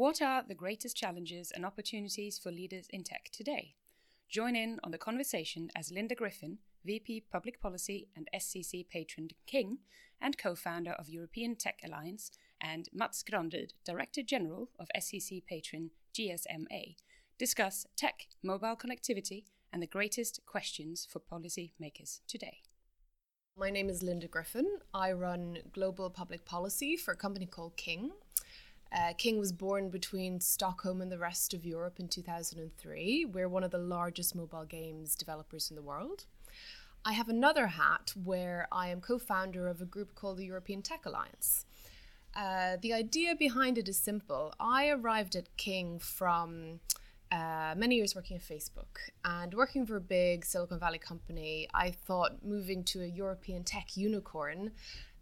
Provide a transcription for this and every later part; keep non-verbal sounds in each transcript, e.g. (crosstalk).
What are the greatest challenges and opportunities for leaders in tech today? Join in on the conversation as Linda Griffin, VP Public Policy and SCC patron King and co founder of European Tech Alliance, and Mats Granryd, Director General of SCC patron GSMA, discuss tech, mobile connectivity, and the greatest questions for policymakers today. My name is Linda Griffin. I run global public policy for a company called King. Uh, King was born between Stockholm and the rest of Europe in 2003. We're one of the largest mobile games developers in the world. I have another hat where I am co founder of a group called the European Tech Alliance. Uh, the idea behind it is simple. I arrived at King from uh, many years working at Facebook and working for a big Silicon Valley company. I thought moving to a European tech unicorn,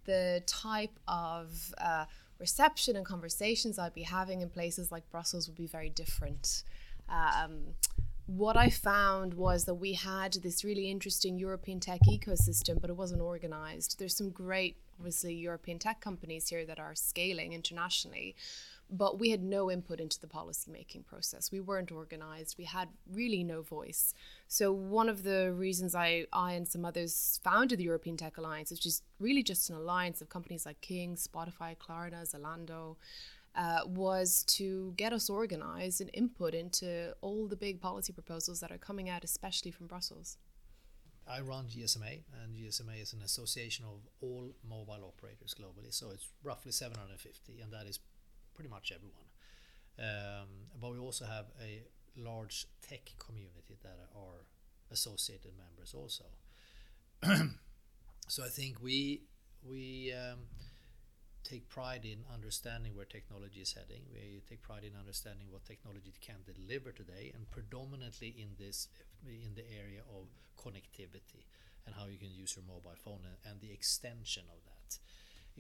the type of uh, reception and conversations I'd be having in places like Brussels would be very different. Um, what I found was that we had this really interesting European tech ecosystem, but it wasn't organized. There's some great, obviously, European tech companies here that are scaling internationally, but we had no input into the policy making process. We weren't organized. We had really no voice. So one of the reasons I, I and some others founded the European Tech Alliance which is really just an alliance of companies like King, Spotify, Klarna, Zalando, uh, was to get us organized and input into all the big policy proposals that are coming out, especially from Brussels. I run GSMA, and GSMA is an association of all mobile operators globally. So it's roughly 750, and that is pretty much everyone. Um, but we also have a large tech community that are associated members also. (clears throat) so I think we we um, take pride in understanding where technology is heading. We take pride in understanding what technology can deliver today, and predominantly in this in the area of connectivity and how you can use your mobile phone and, and the extension of that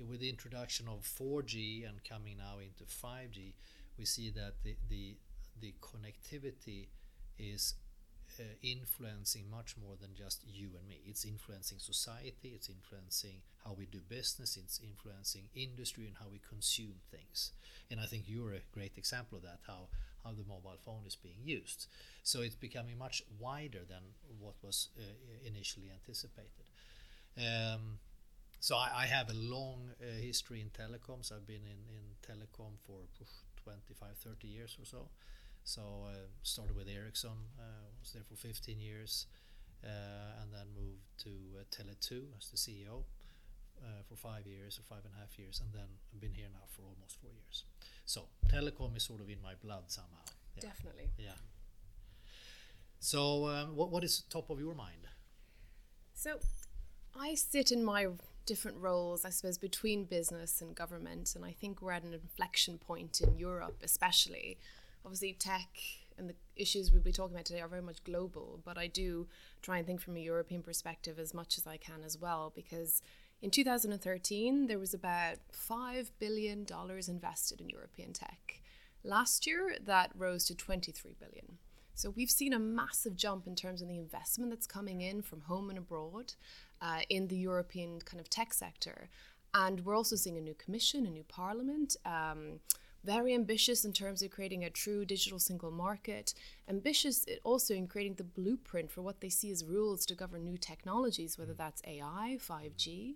with the introduction of 4G and coming now into 5G, we see that the the, the connectivity is uh, influencing much more than just you and me. It's influencing society, it's influencing how we do business, it's influencing industry and how we consume things. And I think you're a great example of that, how, how the mobile phone is being used. So it's becoming much wider than what was uh, initially anticipated. Um, so I, I, have a long uh, history in telecoms. I've been in, in telecom for 25, 30 years or so. So I uh, started with Ericsson, uh, was there for 15 years, uh, and then moved to uh, Tele2 as the CEO uh, for five years or five and a half years, and then I've been here now for almost four years. So telecom is sort of in my blood somehow. Yeah. Definitely. Yeah. So um, what, what is top of your mind? So I sit in my different roles, I suppose, between business and government. And I think we're at an inflection point in Europe, especially. Obviously, tech and the issues we'll be talking about today are very much global, but I do try and think from a European perspective as much as I can as well, because in 2013, there was about $5 billion invested in European tech. Last year, that rose to 23 billion. So we've seen a massive jump in terms of the investment that's coming in from home and abroad uh, in the European kind of tech sector. And we're also seeing a new commission, a new parliament. Um, very ambitious in terms of creating a true digital single market, ambitious also in creating the blueprint for what they see as rules to govern new technologies, whether that's AI, 5G,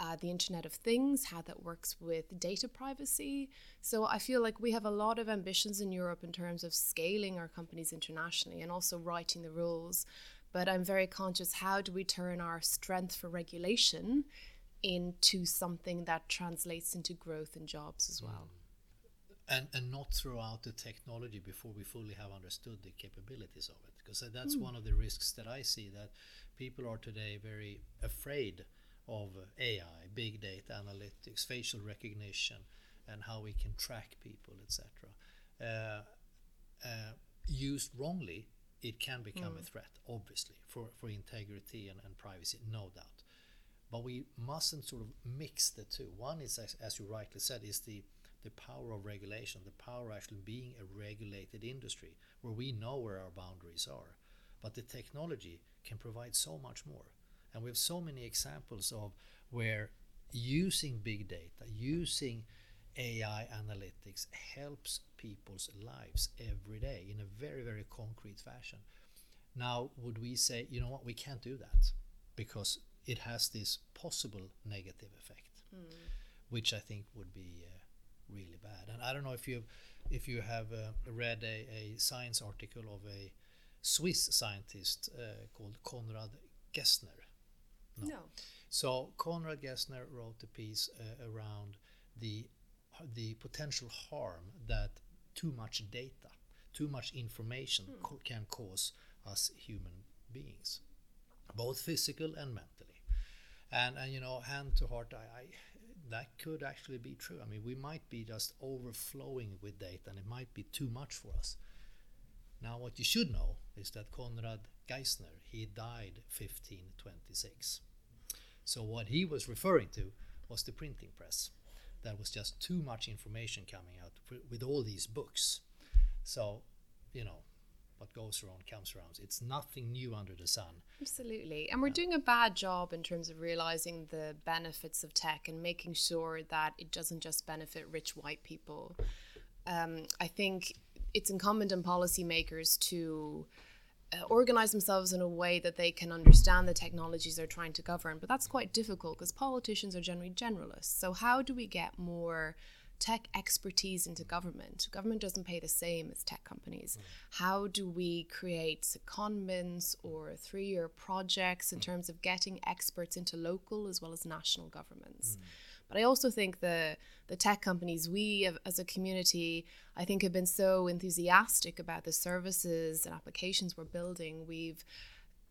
uh, the Internet of Things, how that works with data privacy. So I feel like we have a lot of ambitions in Europe in terms of scaling our companies internationally and also writing the rules but I'm very conscious how do we turn our strength for regulation into something that translates into growth and jobs as well. And, and not throw out the technology before we fully have understood the capabilities of it. Because that's mm. one of the risks that I see that people are today very afraid of AI, big data analytics, facial recognition, and how we can track people, etc. Uh, uh, used wrongly, it can become mm. a threat, obviously, for, for integrity and, and privacy, no doubt. But we mustn't sort of mix the two. One is, as, as you rightly said, is the the power of regulation, the power of actually being a regulated industry where we know where our boundaries are. But the technology can provide so much more. And we have so many examples of where using big data, using AI analytics helps people's lives every day in a very, very concrete fashion. Now, would we say, you know what, we can't do that because it has this possible negative effect, mm. which I think would be uh, really bad. And I don't know if you if you have uh, read a, a, science article of a Swiss scientist uh, called Konrad Gessner. No. no. So Konrad Gessner wrote a piece uh, around the the potential harm that too much data, too much information mm. co- can cause us human beings, both physical and mentally. And, and you know, hand to heart, I, I that could actually be true. I mean, we might be just overflowing with data and it might be too much for us. Now, what you should know is that Konrad Gessner, he died 1526. So, what he was referring to was the printing press. That was just too much information coming out with all these books. So, you know, what goes around comes around. It's nothing new under the sun. Absolutely. And we're doing a bad job in terms of realizing the benefits of tech and making sure that it doesn't just benefit rich white people. Um, I think it's incumbent on policymakers to organize themselves in a way that they can understand the technologies they're trying to govern. But that's quite difficult because politicians are generally generalists. So, how do we get more tech expertise into government. Government doesn't pay the same as tech companies. Mm. How do we create secondments or three year projects in mm. terms of getting experts into local as well as national governments? Mm. But I also think the the tech companies, we have, as a community, I think have been so enthusiastic about the services and applications we're building. We've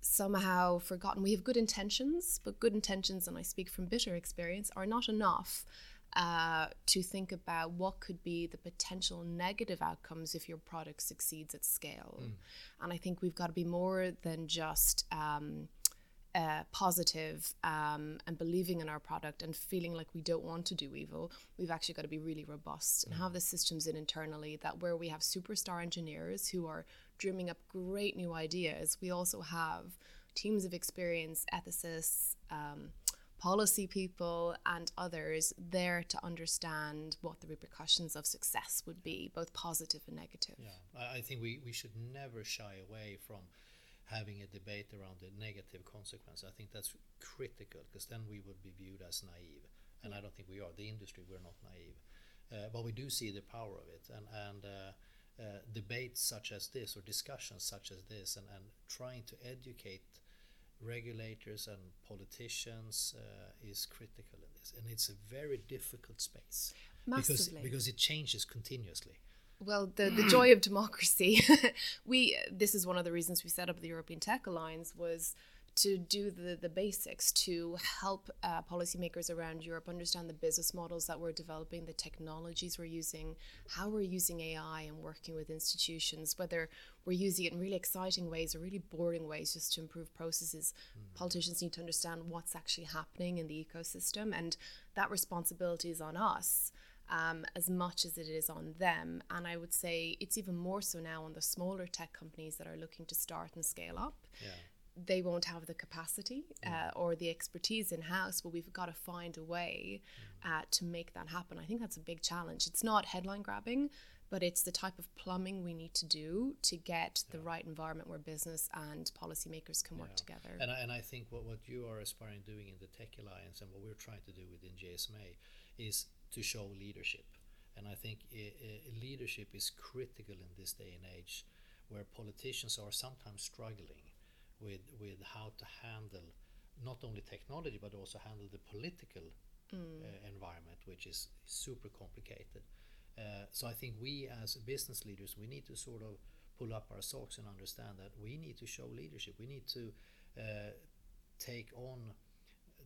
somehow forgotten we have good intentions, but good intentions, and I speak from bitter experience, are not enough uh, to think about what could be the potential negative outcomes if your product succeeds at scale. Mm. And I think we've got to be more than just um, uh, positive, um, and believing in our product and feeling like we don't want to do evil. We've actually got to be really robust and mm. have the systems in internally that where we have superstar engineers who are dreaming up great new ideas, we also have teams of experienced ethicists. Um, policy people and others there to understand what the repercussions of success would be, both positive and negative. Yeah, I think we, we should never shy away from having a debate around the negative consequences. I think that's critical because then we would be viewed as naive. And I don't think we are. The industry, we're not naive. Uh, but we do see the power of it. And, and uh, uh, debates such as this or discussions such as this and, and trying to educate regulators and politicians uh, is critical in this, and it's a very difficult space because because it changes continuously. Well, the, the (clears throat) joy of democracy, (laughs) we this is one of the reasons we set up the European Tech Alliance was to do the, the basics to help uh, policymakers around Europe understand the business models that we're developing, the technologies we're using, how we're using AI and working with institutions, whether we're using it in really exciting ways or really boring ways just to improve processes. Mm-hmm. Politicians need to understand what's actually happening in the ecosystem, and that responsibility is on us. Um, as much as it is on them. And I would say it's even more so now on the smaller tech companies that are looking to start and scale up. Yeah they won't have the capacity uh, or the expertise in house, but we've got to find a way mm. uh, to make that happen. I think that's a big challenge. It's not headline grabbing, but it's the type of plumbing we need to do to get yeah. the right environment where business and policymakers can yeah. work together. And I, and I think what, what you are aspiring doing in the Tech Alliance and what we're trying to do within GSMA is to show leadership. And I think leadership is critical in this day and age where politicians are sometimes struggling with with how to handle not only technology but also handle the political mm. uh, environment, which is super complicated. Uh, so I think we as business leaders we need to sort of pull up our socks and understand that we need to show leadership. We need to uh, take on.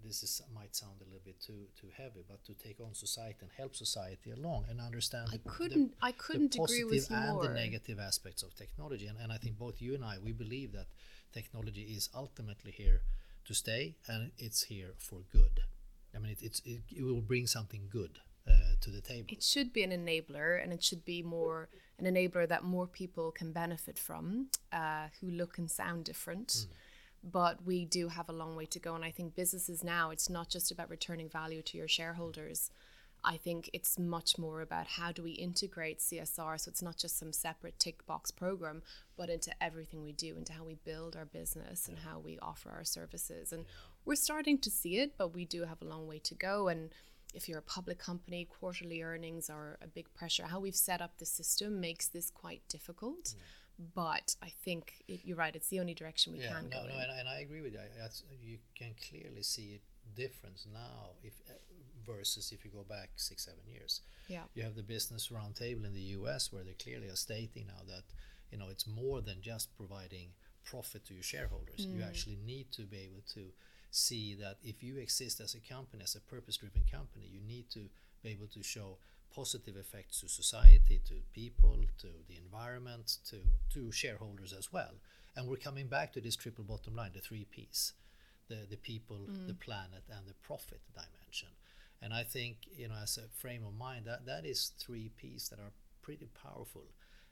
This is, might sound a little bit too too heavy, but to take on society and help society along and understand. I the, couldn't. The, I couldn't the agree with you and more. the negative aspects of technology, and, and I think both you and I we believe that technology is ultimately here to stay and it's here for good. I mean, it, it's, it, it will bring something good uh, to the table. It should be an enabler and it should be more an enabler that more people can benefit from uh, who look and sound different. Mm. But we do have a long way to go. And I think businesses now, it's not just about returning value to your shareholders. I think it's much more about how do we integrate CSR so it's not just some separate tick box program, but into everything we do, into how we build our business and how we offer our services. And we're starting to see it, but we do have a long way to go. And if you're a public company, quarterly earnings are a big pressure. How we've set up the system makes this quite difficult. But I think it, you're right; it's the only direction we yeah, can no, go. no, in. and, and I agree with you. I, you can clearly see a difference now if uh, versus if you go back six, seven years. yeah, You have the Business Roundtable in the U.S. where they clearly are stating now that you know it's more than just providing profit to your shareholders. You actually need to be able to see that if you exist as a company, as a purpose-driven company, you need to be able to show positive effects to society, to people, to the environment, to to shareholders as well. And we're coming back to this triple bottom line, the three P's: the the people, the planet, and the profit dimension. And I think you know, as a frame of mind, that that is three P's that are pretty powerful.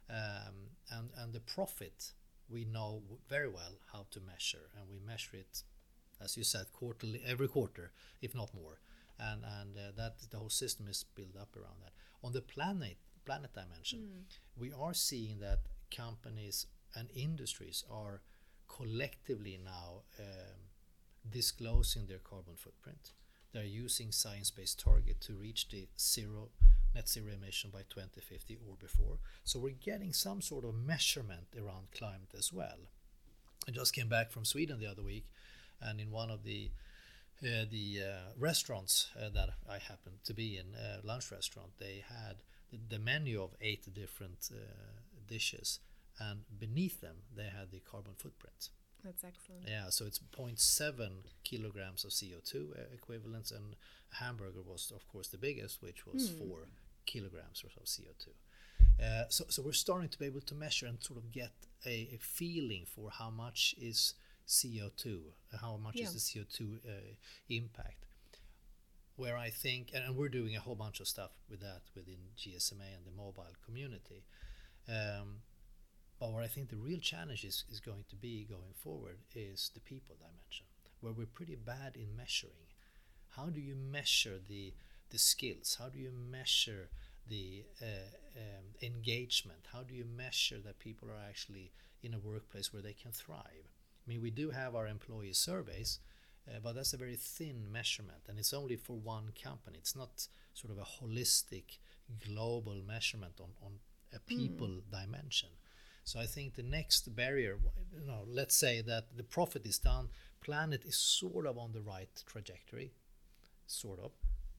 Um, and and the profit we know very well how to measure, and we measure it, as you said, quarterly, every quarter, if not more. And and uh, that the whole system is built up around that. On the planet planet dimension, we are seeing that companies and industries are collectively now um, disclosing their carbon footprint. They're using science-based target to reach the zero net zero emission by 2050 or before. So we're getting some sort of measurement around climate as well. I just came back from Sweden the other week, and in one of the uh, the uh, restaurants uh, that I happened to be in, uh, lunch restaurant, they had the, the menu of eight different uh, dishes, and beneath them they had the carbon footprint. that's excellent. Yeah, so it's 0.7 kilograms of CO2 uh, equivalents, and a hamburger was, of course, the biggest, which was four kilograms or so of CO2. Uh, so, so we're starting to be able to measure and sort of get a, a feeling for how much is CO2, uh, how much Yeah. is the CO2 uh, impact. Where I think, and and we're doing a whole bunch of stuff with that within GSMA and the mobile community. Um, but what I think the real challenge is, is going to be going forward is the people dimension, where we're pretty bad in measuring. How do you measure the the skills? How do you measure the uh, um, engagement? How do you measure that people are actually in a workplace where they can thrive? I mean, we do have our employee surveys, uh, but that's a very thin measurement, and it's only for one company. It's not sort of a holistic, global measurement on, on a people dimension. So I think the next barrier, you know, let's say that the profit is done, planet is sort of on the right trajectory, sort of.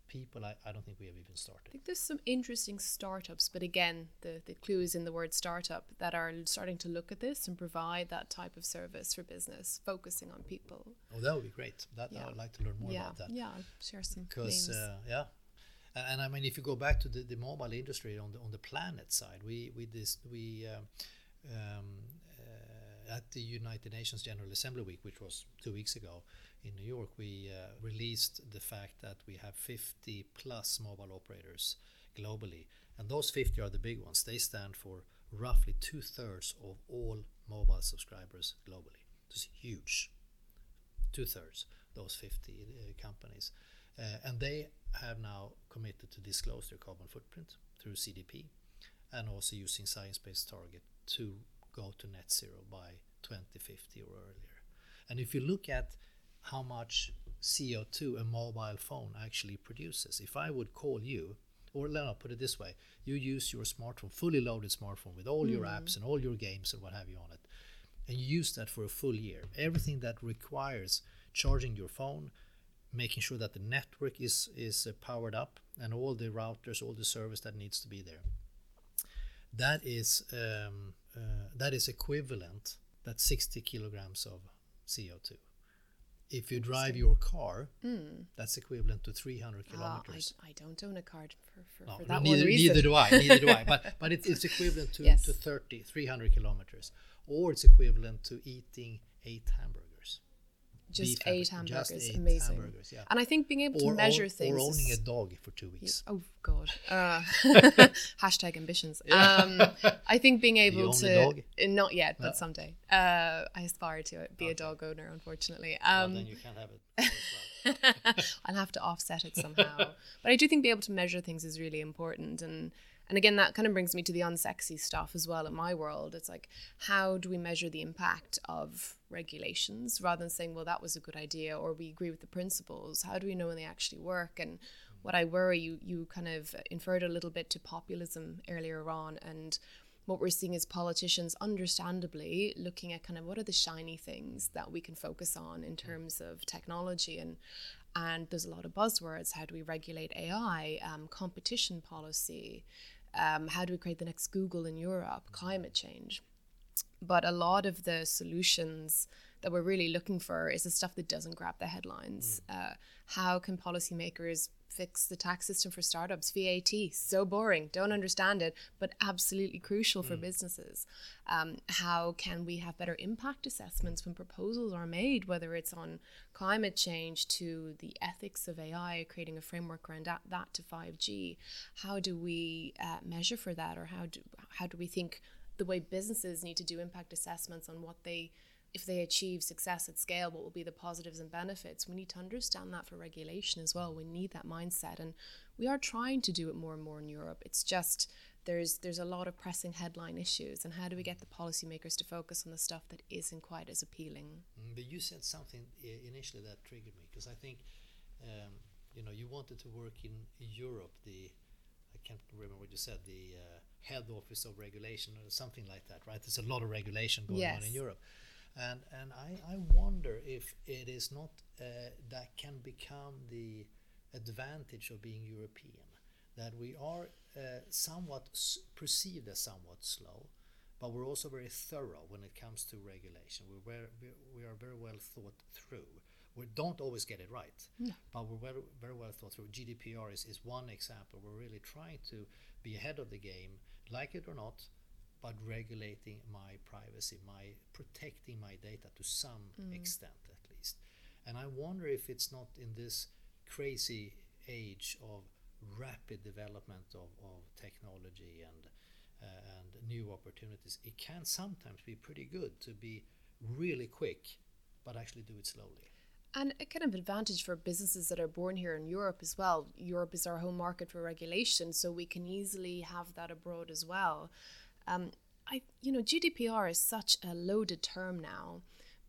People, I, I don't think we have even started. I think there's some interesting startups, but again, the, the clue is in the word startup that are starting to look at this and provide that type of service for business, focusing on people. Oh, that would be great. That Yeah. I would like to learn more yeah, about that. yeah, I'll share some because names. uh, yeah and, and i mean if you go back to the, the mobile industry on the on the planet side we we this we um, um, uh, at the united nations general assembly week which was two weeks ago in new york we uh, released the fact that we have 50 plus mobile operators globally and those 50 are the big ones they stand for roughly two-thirds of all mobile subscribers globally it's huge two thirds those 50 uh, companies. Uh, and they have now committed to disclose their carbon footprint through CDP and also using science based target to go to net zero by 2050 or earlier. And if you look at how much CO2 a mobile phone actually produces, if I would call you, or let me put it this way, you use your smartphone, fully loaded smartphone with all your apps and all your games and what have you on it, and you use that for a full year. Everything that requires charging your phone, making sure that the network is is uh, powered up, and all the routers, all the service that needs to be there. That is um, uh, that is equivalent. That's 60 kilograms of CO2. If you drive your car, that's equivalent to 300 Ah, I, kilometers. I don't own a car for, for, No, for that neither, one reason. neither do I. Neither do I. But (laughs) but it, it's equivalent to, Yes. to 30, 300 kilometers, or it's equivalent to eating eight hamburgers. Just eight hamburgers, just eight amazing. hamburgers, yeah. And I think being able to measure own- things. or owning a dog for two weeks. Oh God! Uh, (laughs) (laughs) hashtag ambitions. Um, I think being (laughs) able to dog? uh, not yet, but No. someday. Uh, I aspire to it. be a dog owner. Unfortunately, Well, um, then you can't have it. I'll have to offset it somehow. but I do think being able to measure things is really important. And and again, that kind of brings me to the unsexy stuff as well in my world. It's like, how do we measure the impact of regulations rather than saying, well, that was a good idea or we agree with the principles? How do we know when they actually work? And what I worry, you you kind of inferred a little bit to populism earlier on, and what we're seeing is politicians, understandably, looking at kind of what are the shiny things that we can focus on in terms of technology and and there's a lot of buzzwords. How do we regulate AI? Um, competition policy. Um, how do we create the next Google in Europe? Climate change. But a lot of the solutions that we're really looking for is the stuff that doesn't grab the headlines. Mm. Uh, how can policymakers fix the tax system for startups? VAT, so boring, don't understand it, but absolutely crucial for mm. businesses. Um, how can we have better impact assessments when proposals are made, whether it's on climate change to the ethics of AI, creating a framework around that, that to 5G? How do we uh, measure for that, or how do how do we think the way businesses need to do impact assessments on what they if they achieve success at scale, what will be the positives and benefits? We need to understand that for regulation as well. We need that mindset, and we are trying to do it more and more in Europe. It's just there's there's a lot of pressing headline issues, and how do we get the policymakers to focus on the stuff that isn't quite as appealing? Mm, but you said something initially that triggered me because I think um, you know you wanted to work in Europe. The I can't remember what you said. The uh, head office of regulation or something like that, right? There's a lot of regulation going yes. on in Europe and and I, I wonder if it is not uh, that can become the advantage of being European that we are uh, somewhat perceived as somewhat slow but we're also very thorough when it comes to regulation. We're very, we are very well thought through. We don't always get it right no. but we're very, very well thought through. GDPR is, is one example. We're really trying to be ahead of the game like it or not but regulating my privacy, my protecting my data to some mm. extent at least. And I wonder if it's not in this crazy age of rapid development of, of technology and uh, and new opportunities, it can sometimes be pretty good to be really quick, but actually do it slowly. And a kind of advantage for businesses that are born here in Europe as well. Europe is our home market for regulation, so we can easily have that abroad as well. Um, I, you know, GDPR is such a loaded term now,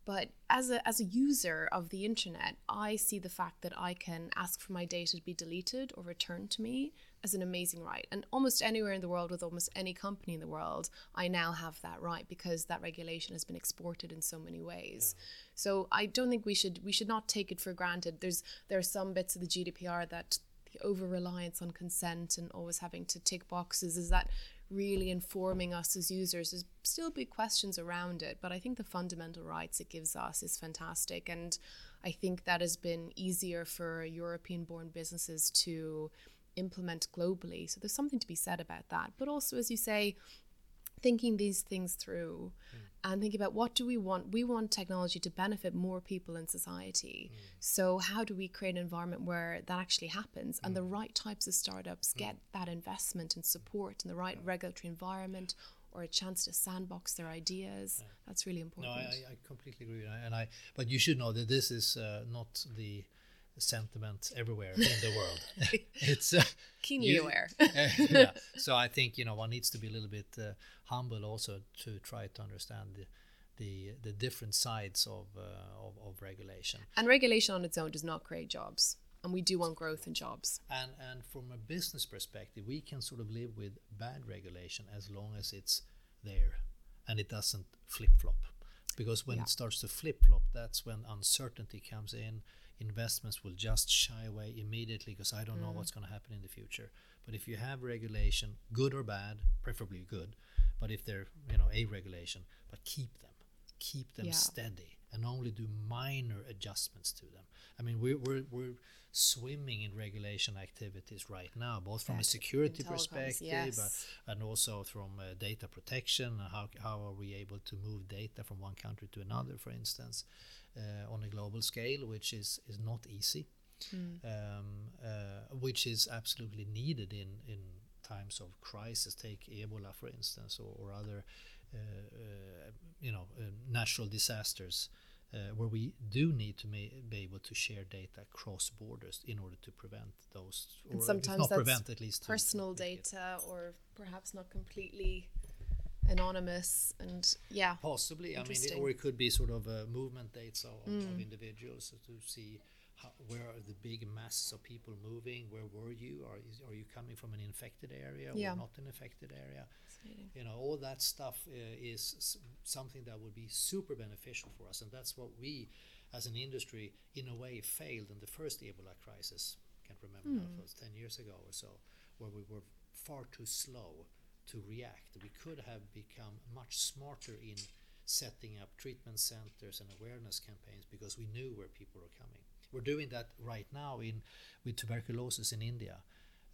but as a as a user of the internet, I see the fact that I can ask for my data to be deleted or returned to me as an amazing right. And almost anywhere in the world, with almost any company in the world, I now have that right because that regulation has been exported in so many ways. Yeah. So I don't think we should we should not take it for granted. There's there are some bits of the GDPR that the over reliance on consent and always having to tick boxes is that really informing us as users. There's still big questions around it, but I think the fundamental rights it gives us is fantastic. And I think that has been easier for European born businesses to implement globally. So there's something to be said about that. But also, as you say, thinking these things through mm. and thinking about what do we want we want technology to benefit more people in society mm. so how do we create an environment where that actually happens mm. and the mm. right types of startups mm. get that investment and support and the right regulatory environment or a chance to sandbox their ideas yeah. that's really important no I, I completely agree and I but you should know that this is uh, not the sentiment everywhere in the world. (laughs) it's uh, keenly you, aware. uh, (laughs) yeah. So I think you know one needs to be a little bit uh, humble also to try to understand the the, the different sides of, uh, of, of regulation. And regulation on its own does not create jobs. And we do want growth in jobs. And and from a business perspective, we can sort of live with bad regulation as long as it's there and it doesn't flip flop. Because when yeah. it starts to flip flop, that's when uncertainty comes in investments will just shy away immediately because I don't mm. know what's going to happen in the future. But if you have regulation, good or bad, preferably good, but if they're you know a regulation, but keep them, keep them yeah. steady, and only do minor adjustments to them. I mean, we're we're, we're swimming in regulation activities right now, both from a security perspective yes. uh, and also from uh, data protection. How how are we able to move data from one country to another, for instance? Uh, on a global scale, which is is not easy, mm. um, uh, which is absolutely needed in in times of crisis. Take Ebola, for instance, or, or other uh, you know natural disasters. uh, where we do need to be able to share data across borders in order to prevent those, or and sometimes not prevent at least personal data, or perhaps not completely anonymous and yeah possibly i mean or it could be sort of uh, movement dates of, mm. of individuals to see how, where are the big masses of people moving where were you are, is, are you coming from an infected area yeah. or not an infected area you know all that stuff uh, is something that would be super beneficial for us and that's what we as an industry in a way failed in the first ebola crisis can't remember mm. now it was 10 years ago or so where we were far too slow to react we could have become much smarter in setting up treatment centers and awareness campaigns because we knew where people were coming we're doing that right now in with tuberculosis in india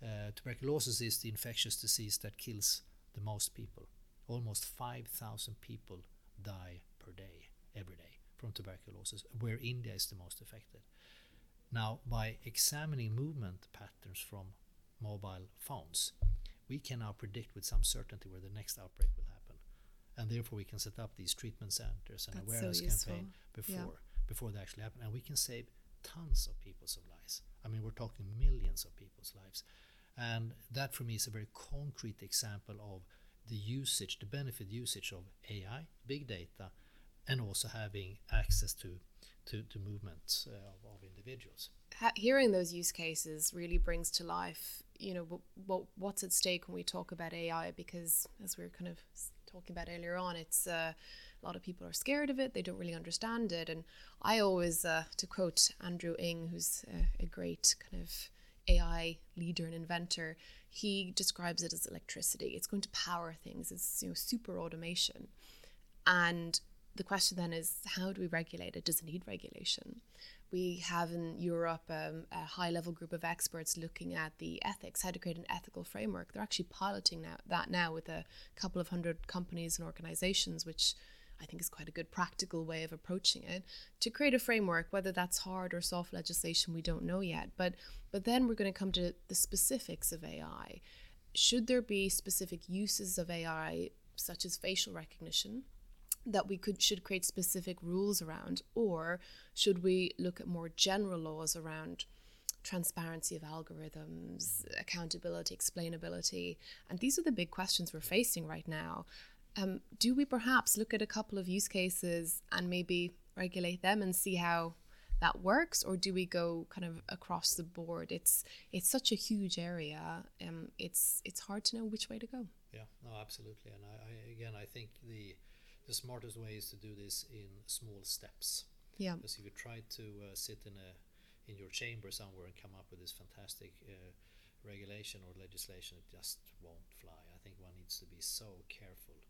uh, tuberculosis is the infectious disease that kills the most people. Almost 5,000 people die per day, every day, from tuberculosis, where India is the most affected. Now, by examining movement patterns from mobile phones, we can now predict with some certainty where the next outbreak will happen. And therefore, we can set up these treatment centers and That's awareness so campaign before yeah. before they actually happen. And we can save tons of people's lives. I mean, we're talking millions of people's lives and that for me is a very concrete example of the usage, the benefit usage of AI, big data, and also having access to to, to movements uh, of, of, individuals. Hearing those use cases really brings to life, you know, what, what what's at stake when we talk about AI. Because as we were kind of talking about earlier on, it's uh, a lot of people are scared of it. They don't really understand it. And I always, uh, to quote Andrew Ng, who's a, a great kind of AI leader and inventor, he describes it as electricity. It's going to power things. It's you know super automation, and the question then is how do we regulate it? Does it need regulation? We have in Europe um, a high level group of experts looking at the ethics, how to create an ethical framework. They're actually piloting now, that now with a couple of hundred companies and organizations, which I think is quite a good practical way of approaching it to create a framework. Whether that's hard or soft legislation, we don't know yet. But but then we're going to come to the specifics of AI. Should there be specific uses of AI, such as facial recognition? That we could should create specific rules around or should we look at more general laws around transparency of algorithms accountability explainability? And these are the big questions we're facing right now. Um, do we perhaps look at a couple of use cases and maybe regulate them and see how that works? Or do we go kind of across the board? It's it's such a huge area. Um it's it's hard to know which way to go. Yeah. No absolutely. And I, I again i think the the smartest way is to do this in small steps. Yeah. Because if you try to uh, sit in a in your chamber somewhere and come up with this fantastic uh, regulation or legislation it just won't fly. I think one needs to be so careful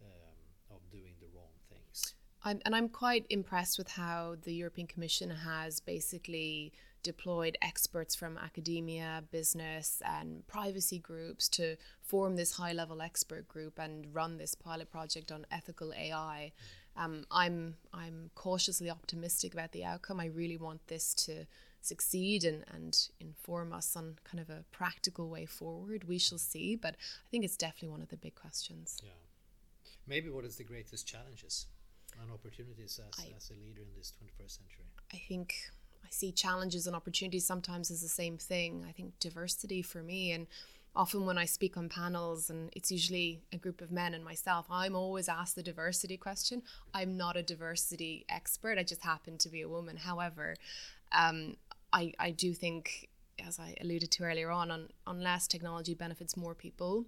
um, of doing the wrong things. I'm, and I'm quite impressed with how the European Commission has basically deployed experts from academia, business, and privacy groups to form this high level expert group and run this pilot project on ethical AI. Um, I'm I'm cautiously optimistic about the outcome. I really want this to succeed and, and inform us on kind of a practical way forward. We shall see, but I think it's definitely one of the big questions. Yeah maybe what is the greatest challenges and opportunities as, I, as a leader in this 21st century? I think I see challenges and opportunities sometimes as the same thing. I think diversity for me and often when I speak on panels and it's usually a group of men and myself, I'm always asked the diversity question. I'm not a diversity expert. I just happen to be a woman. However, um, I, I do think, as I alluded to earlier on, on, unless technology benefits more people,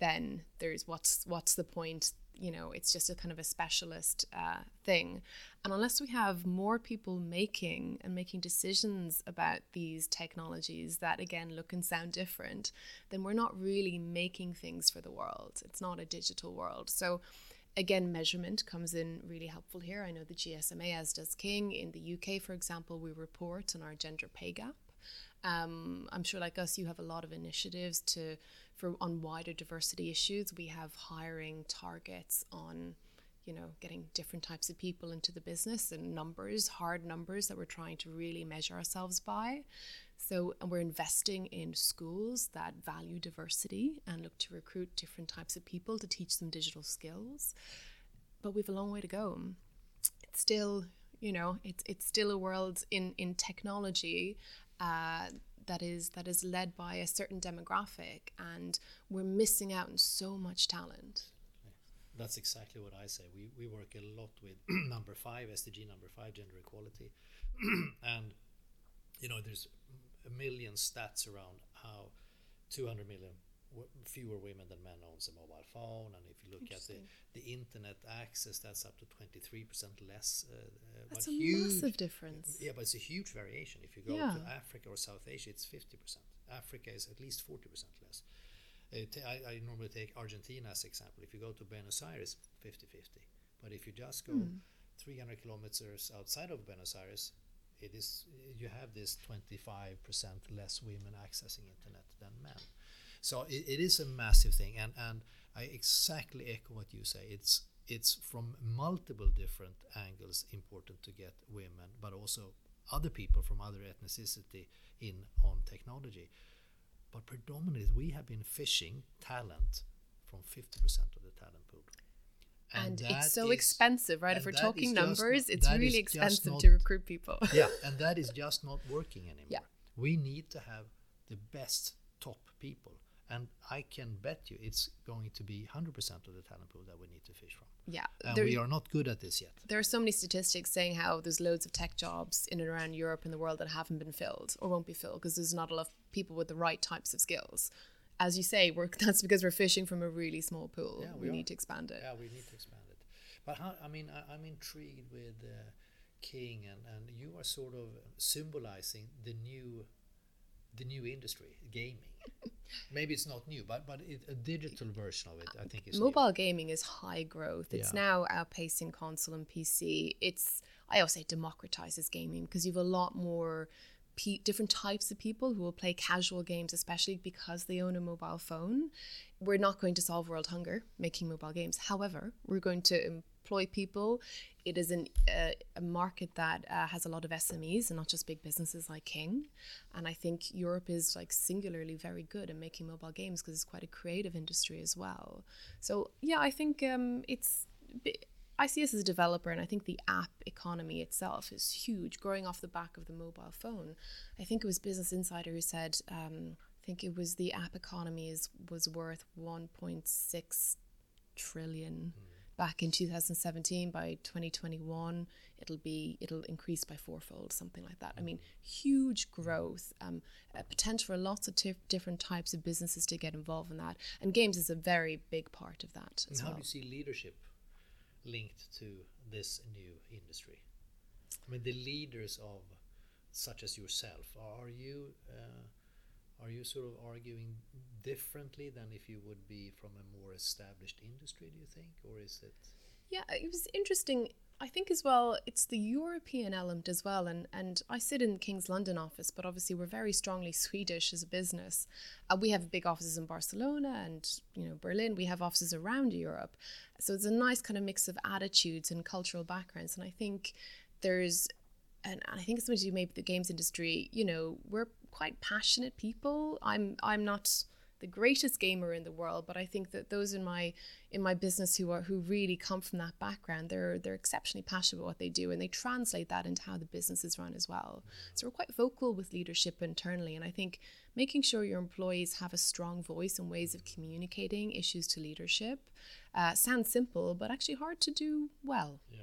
then there's what's what's the point you know it's just a kind of a specialist uh, thing. And unless we have more people making and making decisions about these technologies that again look and sound different then we're not really making things for the world. It's not a digital world. So again measurement comes in really helpful here. I know the gsma as does king. In the uk for example we report on our gender pay gap. Um, I'm sure, like us, you have a lot of initiatives to for on wider diversity issues. We have hiring targets on, you know, getting different types of people into the business and numbers, hard numbers that we're trying to really measure ourselves by. So, and we're investing in schools that value diversity and look to recruit different types of people to teach them digital skills. But we have a long way to go. It's still You know, it's it's still a world in in technology uh, that is that is led by a certain demographic, and we're missing out on so much talent. That's exactly what I say. We we work a lot with (clears throat) number five SDG number five gender equality, (clears throat) and you know there's a million stats around how 200 million fewer women than men owns a mobile phone and if you look at the, the internet access that's up to 23% less uh, uh that's a huge, massive difference. Yeah but it's a huge variation. If you go yeah. to africa or south asia it's 50% africa is at least 40% less. Uh, I, I, normally take argentina as example. If you go to buenos aires 50-50 but if you just go mm. 300 kilometers outside of buenos aires it is you have this 25% less women accessing internet than men so it, it is a massive thing, and and I exactly echo what you say. It's it's from multiple different angles important to get women, but also other people from other ethnicity in on technology. But predominantly, we have been fishing talent from 50% of the talent pool. And, and it's so is, expensive, right? If we're talking numbers, not, it's really expensive not, to recruit people. (laughs) yeah, (laughs) and that is just not working anymore. Yeah. We need to have the best top people and I can bet you it's going to be 100% of the talent pool that we need to fish from. Yeah. And there, we are not good at this yet. There are so many statistics saying how there's loads of tech jobs in and around Europe and the world that haven't been filled or won't be filled because there's not a lot of people with the right types of skills. As you say, we're, (laughs) that's because we're fishing from a really small pool. Yeah, we, we need to expand it. Yeah, we need to expand it. But how, I mean, I, am intrigued with uh, King, and, and you are sort of symbolizing the new the new industry, gaming. (laughs) Maybe it's not new, but but it, a digital version of it, I think, is mobile new. gaming is high growth. It's yeah. now outpacing console and PC. It's I always say democratizes gaming because you have a lot more different types of people who will play casual games, especially because they own a mobile phone. We're not going to solve world hunger making mobile games. However, we're going to employ people. It is an, uh, a market that uh, has a lot of SMEs and not just big businesses like King. And I think Europe is like singularly very good at making mobile games because it's quite a creative industry as well. So yeah, I think um, it's. I see us as a developer, and I think the app economy itself is huge, growing off the back of the mobile phone. I think it was Business Insider who said, um, I think it was the app economy is was worth 1.6 trillion. Mm back in 2017 by 2021 it'll be it'll increase by fourfold something like that. I mean huge growth um, potential for lots of t- different types of businesses to get involved in that. And games is a very big part of that and how well. do you see leadership linked to this new industry? I mean the leaders of such as yourself are you uh, are you sort of arguing differently than if you would be from a more established industry, do you think? Or is it? Yeah, it was interesting. I think as well, it's the European element as well. And, and I sit in King's London office, but obviously we're very strongly Swedish as a business. Uh, we have big offices in Barcelona and, you know, Berlin. We have offices around Europe. So it's a nice kind of mix of attitudes and cultural backgrounds. And I think there's and I think it's something to maybe the games industry. You know, we're quite passionate people. I'm I'm not the greatest gamer in the world, but I think that those in my in my business who are who really come from that background, they're they're exceptionally passionate about what they do, and they translate that into how the business is run as well. So we're quite vocal with leadership internally, and I think making sure your employees have a strong voice and ways of communicating issues to leadership uh, sounds simple, but actually hard to do well. Yeah.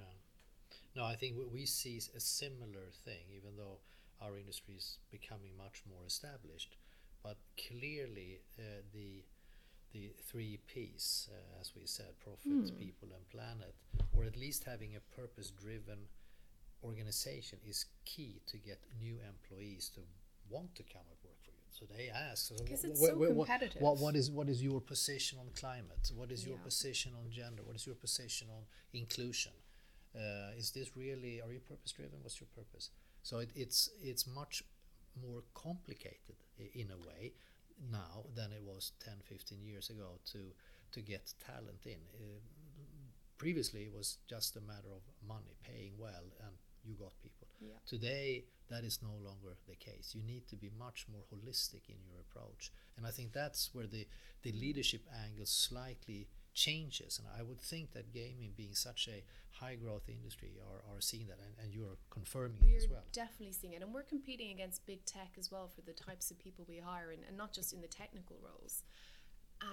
No, I think we see a similar thing, even though our industry is becoming much more established. But clearly, uh, the the three P's, uh, as we said, profit, mm. people, and planet, or at least having a purpose-driven organization is key to get new employees to want to come and work for you. So they ask, because so it's so competitive. What, what is what is your position on climate? What is your position on gender? What is your position on inclusion? Uh, is this really? Are you purpose-driven? What's your purpose? So it, it's it's much more complicated in a way now than it was 10, 15 years ago to to get talent in. Uh, previously, it was just a matter of money, paying well, and you got people. Yeah. Today, that is no longer the case. You need to be much more holistic in your approach, and I think that's where the the leadership angle slightly changes. And I would think that gaming, being such a high growth industry, are, are seeing that, and, and you're confirming we're it as well. definitely seeing it, and we're competing against big tech as well for the types of people we hire, and, and not just in the technical roles.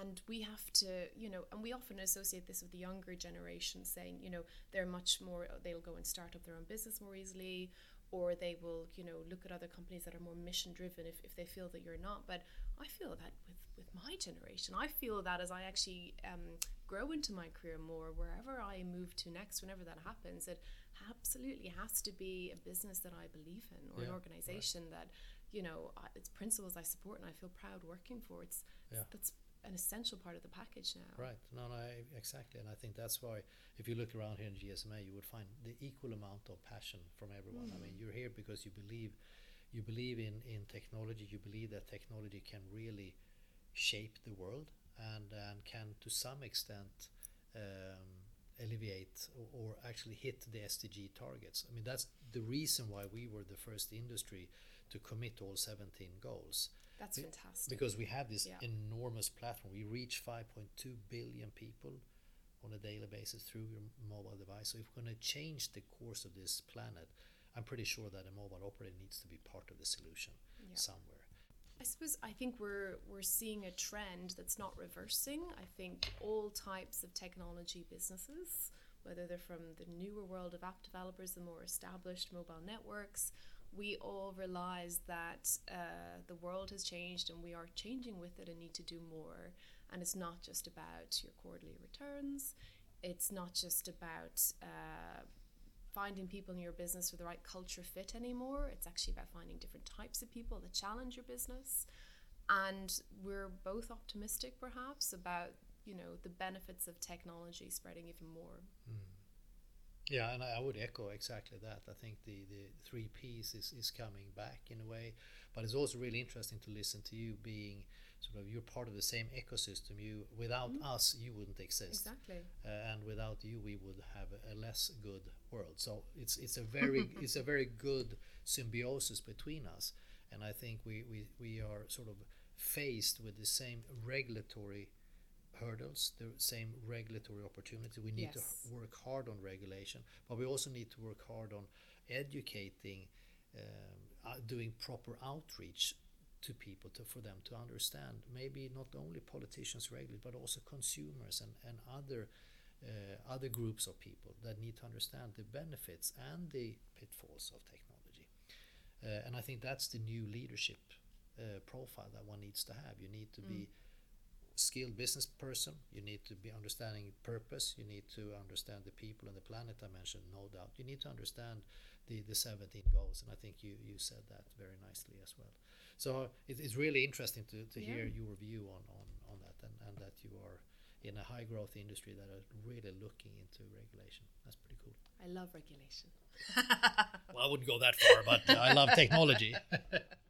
And we have to, you know, and we often associate this with the younger generation, saying, you know, they're much more, they'll go and start up their own business more easily, or they will, you know, look at other companies that are more mission driven if, if they feel that you're not. But I feel that with, with my generation, I feel that as I actually um, grow into my career more, wherever I move to next, whenever that happens, it absolutely has to be a business that I believe in or Yeah, an organization that, you know, I- it's principles I support and I feel proud working for. It's Yeah. that's an essential part of the package now. Right. No, no, I- exactly. And I think that's why, if you look around here in GSMA, you would find the equal amount of passion from everyone. I mean, you're here because you believe, you believe in in technology. You believe that technology can really shape the world and and can to some extent um, alleviate or, or actually hit the SDG targets. I mean, that's the reason why we were the first industry to commit all 17 goals That's Be- fantastic. because we have this Yeah. enormous platform. We reach 5.2 billion people on a daily basis through your mobile device. So if we're going to change the course of this planet, I'm pretty sure that a mobile operator needs to be part of the solution Yeah. somewhere. I suppose I think we're we're seeing a trend that's not reversing. I think all types of technology businesses, whether they're from the newer world of app developers, the more established mobile networks, we all realize that uh, the world has changed and we are changing with it and need to do more. And it's not just about your quarterly returns. It's not just about uh, finding people in your business with the right culture fit anymore. It's actually about finding different types of people that challenge your business. And we're both optimistic, perhaps, about you know the benefits of technology spreading even more. Yeah, and I would echo exactly that. I think the, the three Ps is, is coming back in a way, but it's also really interesting to listen to you being sort of you're part of the same ecosystem. You without us, you wouldn't exist. Exactly. uh, and without you we would have a less good world so it's it's a very (laughs) it's a very good symbiosis between us and i think we, we we are sort of faced with the same regulatory hurdles the same regulatory opportunity. We need Yes. to work hard on regulation but we also need to work hard on educating um, uh, doing proper outreach to people to, for them to understand maybe not only politicians regularly but also consumers and, and other uh, other groups of people that need to understand the benefits and the pitfalls of technology. Uh, and I think that's the new leadership uh, profile that one needs to have. You need to be skilled business person. You need to be understanding purpose. You need to understand the people and the planet I mentioned no doubt. You need to understand the, the 17 goals and I think you, you said that very nicely as well. So it, it's really interesting to, to hear your view on, on, on that and, and that you are in a high growth industry that are really looking into regulation. That's pretty cool. I love regulation. (laughs) (laughs) well I wouldn't go that far but I love technology (laughs)